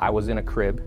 I was in a crib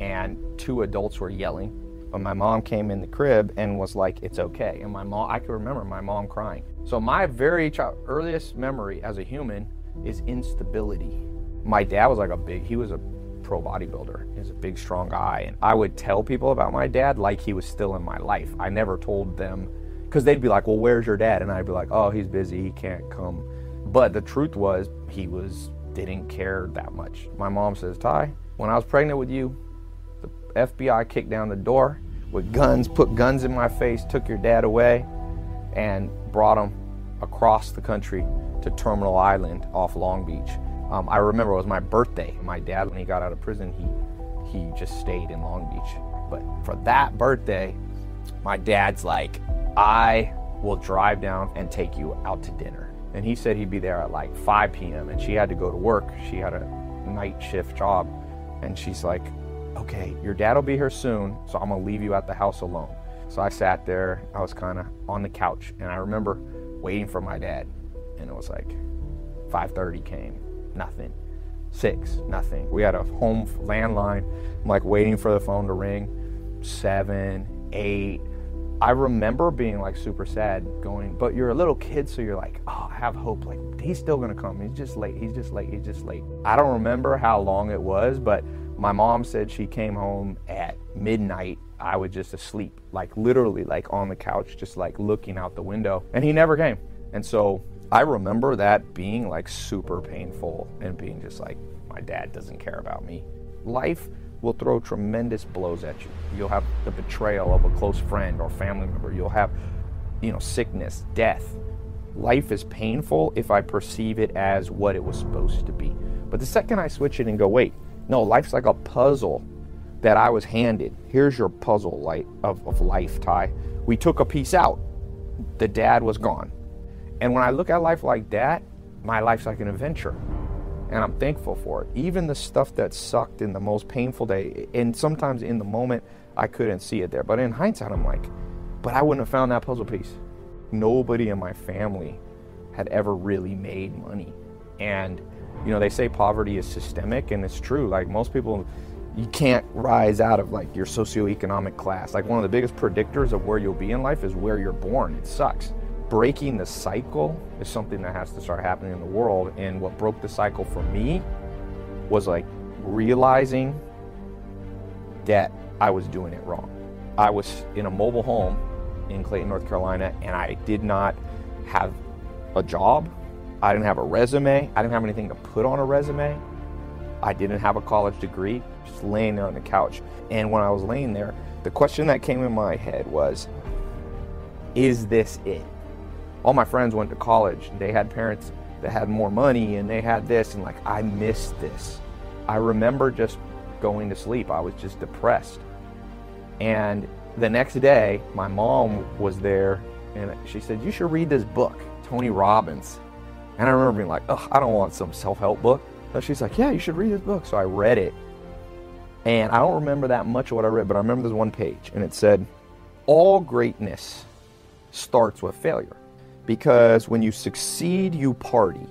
and two adults were yelling. But my mom came in the crib and was like, it's okay. And my mom, I can remember my mom crying. So my very child, earliest memory as a human is instability. My dad was like a big, he was a pro bodybuilder. He was a big, strong guy. And I would tell people about my dad like he was still in my life. I never told them, because they'd be like, well, where's your dad? And I'd be like, oh, he's busy. He can't come. But the truth was, he was, didn't care that much. My mom says, Tai, when I was pregnant with you, the FBI kicked down the door with guns, put guns in my face, took your dad away, and brought him across the country to Terminal Island off Long Beach. Um, I remember it was my birthday. My dad, when he got out of prison, he he just stayed in Long Beach. But for that birthday, my dad's like, I will drive down and take you out to dinner. And he said he'd be there at like 5 p.m. and she had to go to work. She had a night shift job. And she's like, okay, your dad will be here soon, so I'm gonna leave you at the house alone. So I sat there, I was kind of on the couch, and I remember waiting for my dad, and it was like 5:30 came, nothing. Six, nothing. We had a home landline. I'm like waiting for the phone to ring. Seven, eight. I remember being like super sad, going, but you're a little kid, so you're like, oh, I have hope. Like he's still gonna come. He's just late. He's just late. He's just late. I don't remember how long it was, but my mom said she came home at midnight. I was just asleep, like literally, like on the couch, just like looking out the window. And he never came. And so I remember that being like super painful and being just like, my dad doesn't care about me. Life will throw tremendous blows at you. You'll have the betrayal of a close friend or family member. You'll have, you know, sickness, death. Life is painful if I perceive it as what it was supposed to be. But the second I switch it and go, wait, no, life's like a puzzle that I was handed. Here's your puzzle light of, of life, Tai. We took a piece out. The dad was gone. And when I look at life like that, my life's like an adventure. And I'm thankful for it. Even the stuff that sucked in the most painful day, and sometimes in the moment, I couldn't see it there. But in hindsight, I'm like, but I wouldn't have found that puzzle piece. Nobody in my family had ever really made money. And you know, they say poverty is systemic, and it's true. Like most people, you can't rise out of like your socioeconomic class. Like one of the biggest predictors of where you'll be in life is where you're born. It sucks. Breaking the cycle is something that has to start happening in the world. And what broke the cycle for me was like realizing that I was doing it wrong. I was in a mobile home in Clayton, North Carolina, and I did not have a job. I didn't have a resume. I didn't have anything to put on a resume. I didn't have a college degree, just laying there on the couch. And when I was laying there, the question that came in my head was, is this it? All my friends went to college. They had parents that had more money and they had this, and like, I missed this. I remember just going to sleep. I was just depressed. And the next day, my mom was there and she said, You should read this book, Tony Robbins. And I remember being like, oh, I don't want some self help book. So she's like, yeah, you should read this book. So I read it. And I don't remember that much of what I read, but I remember this one page. And it said, all greatness starts with failure. Because when you succeed, you party.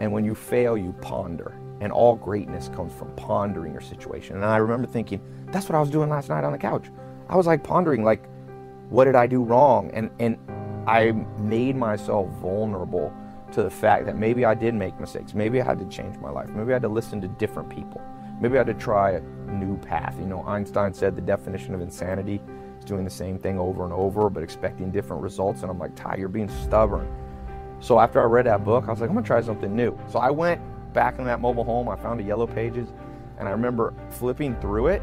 And when you fail, you ponder. And all greatness comes from pondering your situation. And I remember thinking, that's what I was doing last night on the couch. I was like pondering, like, what did I do wrong? And, and I made myself vulnerable to the fact that maybe I did make mistakes. Maybe I had to change my life. Maybe I had to listen to different people. Maybe I had to try a new path. You know, Einstein said the definition of insanity doing the same thing over and over but expecting different results. And I'm like, Tai, you're being stubborn. So after I read that book, I was like, I'm gonna try something new. So I went back in that mobile home. I found a yellow pages, and I remember flipping through it,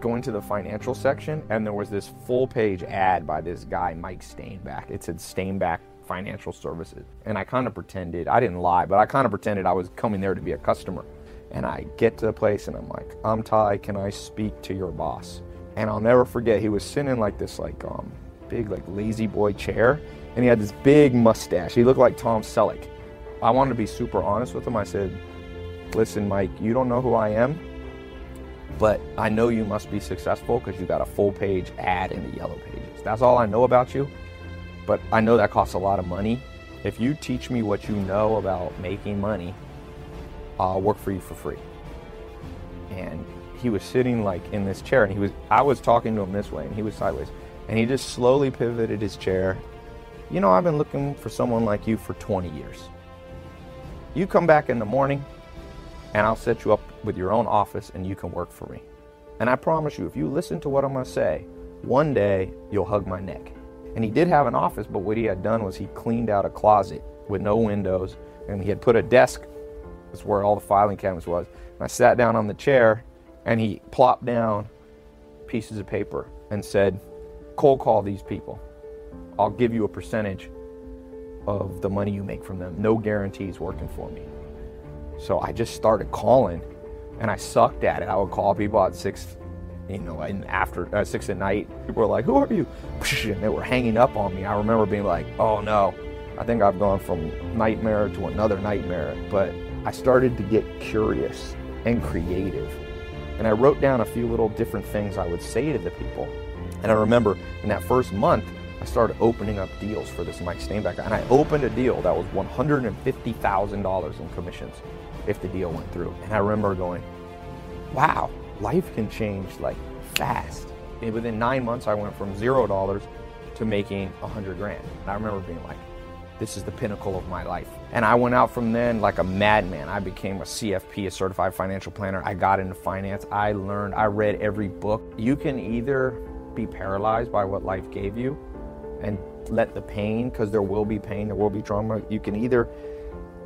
going to the financial section, and there was this full page ad by this guy, Mike Stainback. It said Stainback financial services. And I kind of pretended, I didn't lie, but I kind of pretended I was coming there to be a customer. And I get to the place and I'm like, I'm Tai, can I speak to your boss? And I'll never forget, he was sitting in like this like um big like lazy boy chair and he had this big mustache. He looked like Tom Selleck. I wanted to be super honest with him. I said, Listen, Mike, you don't know who I am, but I know you must be successful because you got a full page ad in the yellow pages. That's all I know about you but I know that costs a lot of money. If you teach me what you know about making money, I'll work for you for free. and he was sitting like in this chair and he was I was talking to him this way and he was sideways and he just slowly pivoted his chair. You know, I've been looking for someone like you for 20 years. You come back in the morning and I'll set you up with your own office and you can work for me. And I promise you, if you listen to what I'm going to say, one day you'll hug my neck. And he did have an office, but what he had done was he cleaned out a closet with no windows and he had put a desk, that's where all the filing cabinets was. And I sat down on the chair and he plopped down pieces of paper and said, cold call these people. I'll give you a percentage of the money you make from them. No guarantees working for me. So I just started calling and I sucked at it. I would call people at six, you know, and after uh, six at night. People were like, "Who are you?" And they were hanging up on me. I remember being like, "Oh no, I think I've gone from nightmare to another nightmare." But I started to get curious and creative, and I wrote down a few little different things I would say to the people. And I remember in that first month, I started opening up deals for this Mike Stainback guy. And I opened a deal that was $150,000 in commissions if the deal went through. And I remember going, wow, life can change like fast. And within nine months, I went from zero dollars to making a hundred grand. And I remember being like, this is the pinnacle of my life. And I went out from then like a madman. I became a CFP, a certified financial planner. I got into finance. I learned, I read every book. You can either be paralyzed by what life gave you and let the pain, because there will be pain, there will be trauma. You can either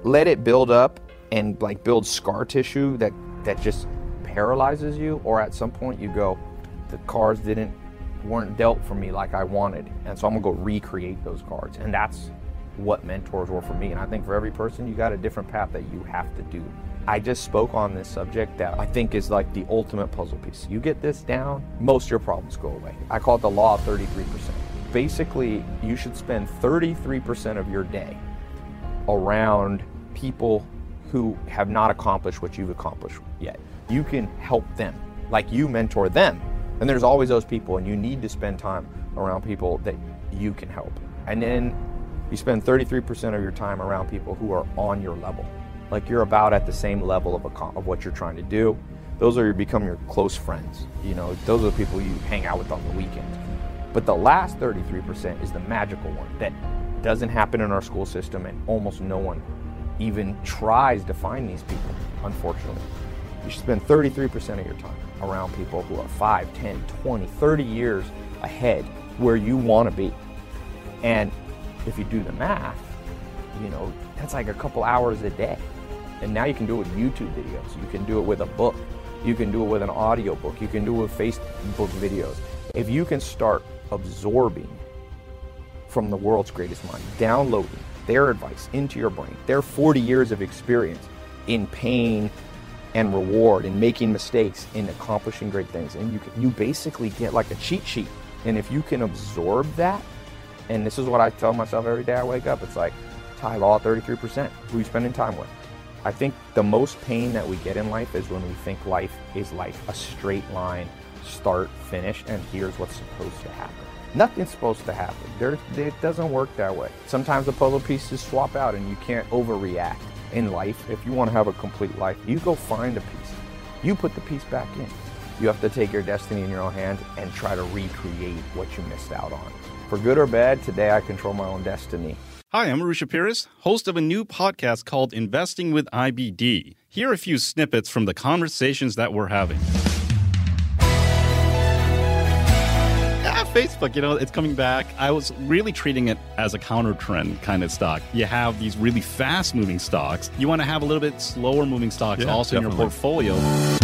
let it build up and like build scar tissue that that just paralyzes you, or at some point you go, the cards didn't weren't dealt for me like I wanted, and so I'm gonna go recreate those cards, and that's what mentors were for me. And I think for every person, you got a different path that you have to do. I just spoke on this subject that I think is like the ultimate puzzle piece. You get this down, most of your problems go away. I call it the law of 33%. Basically, you should spend 33% of your day around people who have not accomplished what you've accomplished yet. You can help them, like you mentor them. And there's always those people, and you need to spend time around people that you can help. And then you spend 33% of your time around people who are on your level. Like you're about at the same level of, a, of what you're trying to do. Those are your, become your close friends. You know, those are the people you hang out with on the weekends. But the last 33% is the magical one that doesn't happen in our school system and almost no one even tries to find these people, unfortunately. You should spend 33% of your time around people who are 5, 10, 20, 30 years ahead where you want to be. And if you do the math, you know, that's like a couple hours a day. And now you can do it with YouTube videos. You can do it with a book. You can do it with an audio book. You can do it with Facebook videos. If you can start absorbing from the world's greatest mind, downloading their advice into your brain, their 40 years of experience in pain and reward and making mistakes in accomplishing great things. And you, can, you basically get like a cheat sheet. And if you can absorb that, and this is what I tell myself every day I wake up, it's like, Tai Law 33%, who you spending time with? I think the most pain that we get in life is when we think life is like a straight line, start, finish, and here's what's supposed to happen. Nothing's supposed to happen. There, it doesn't work that way. Sometimes the puzzle pieces swap out and you can't overreact. In life, if you want to have a complete life, you go find a piece. You put the piece back in. You have to take your destiny in your own hands and try to recreate what you missed out on. For good or bad, today I control my own destiny. Hi, I'm Arusha Pires, host of a new podcast called Investing with IBD. Here are a few snippets from the conversations that we're having. Ah, Facebook, you know, it's coming back. I was really treating it as a counter trend kind of stock. You have these really fast moving stocks. You want to have a little bit slower moving stocks yeah, also definitely. in your portfolio.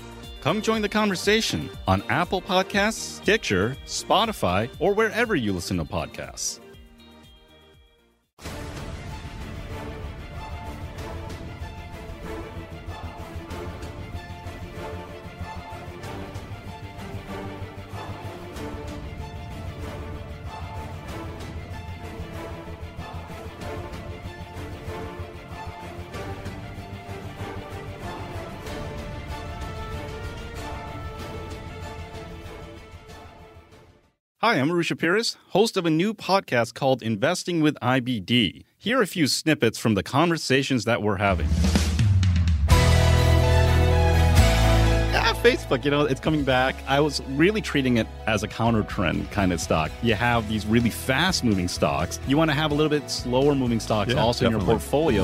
Come join the conversation on Apple Podcasts, Stitcher, Spotify, or wherever you listen to podcasts. Hi, I'm Arusha Pires, host of a new podcast called Investing with IBD. Here are a few snippets from the conversations that we're having. Yeah, Facebook, you know, it's coming back. I was really treating it as a counter trend kind of stock. You have these really fast moving stocks. You want to have a little bit slower moving stocks Yeah, also in your portfolio.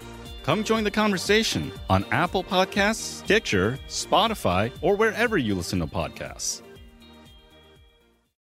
Come join the conversation on Apple Podcasts, Stitcher, Spotify, or wherever you listen to podcasts.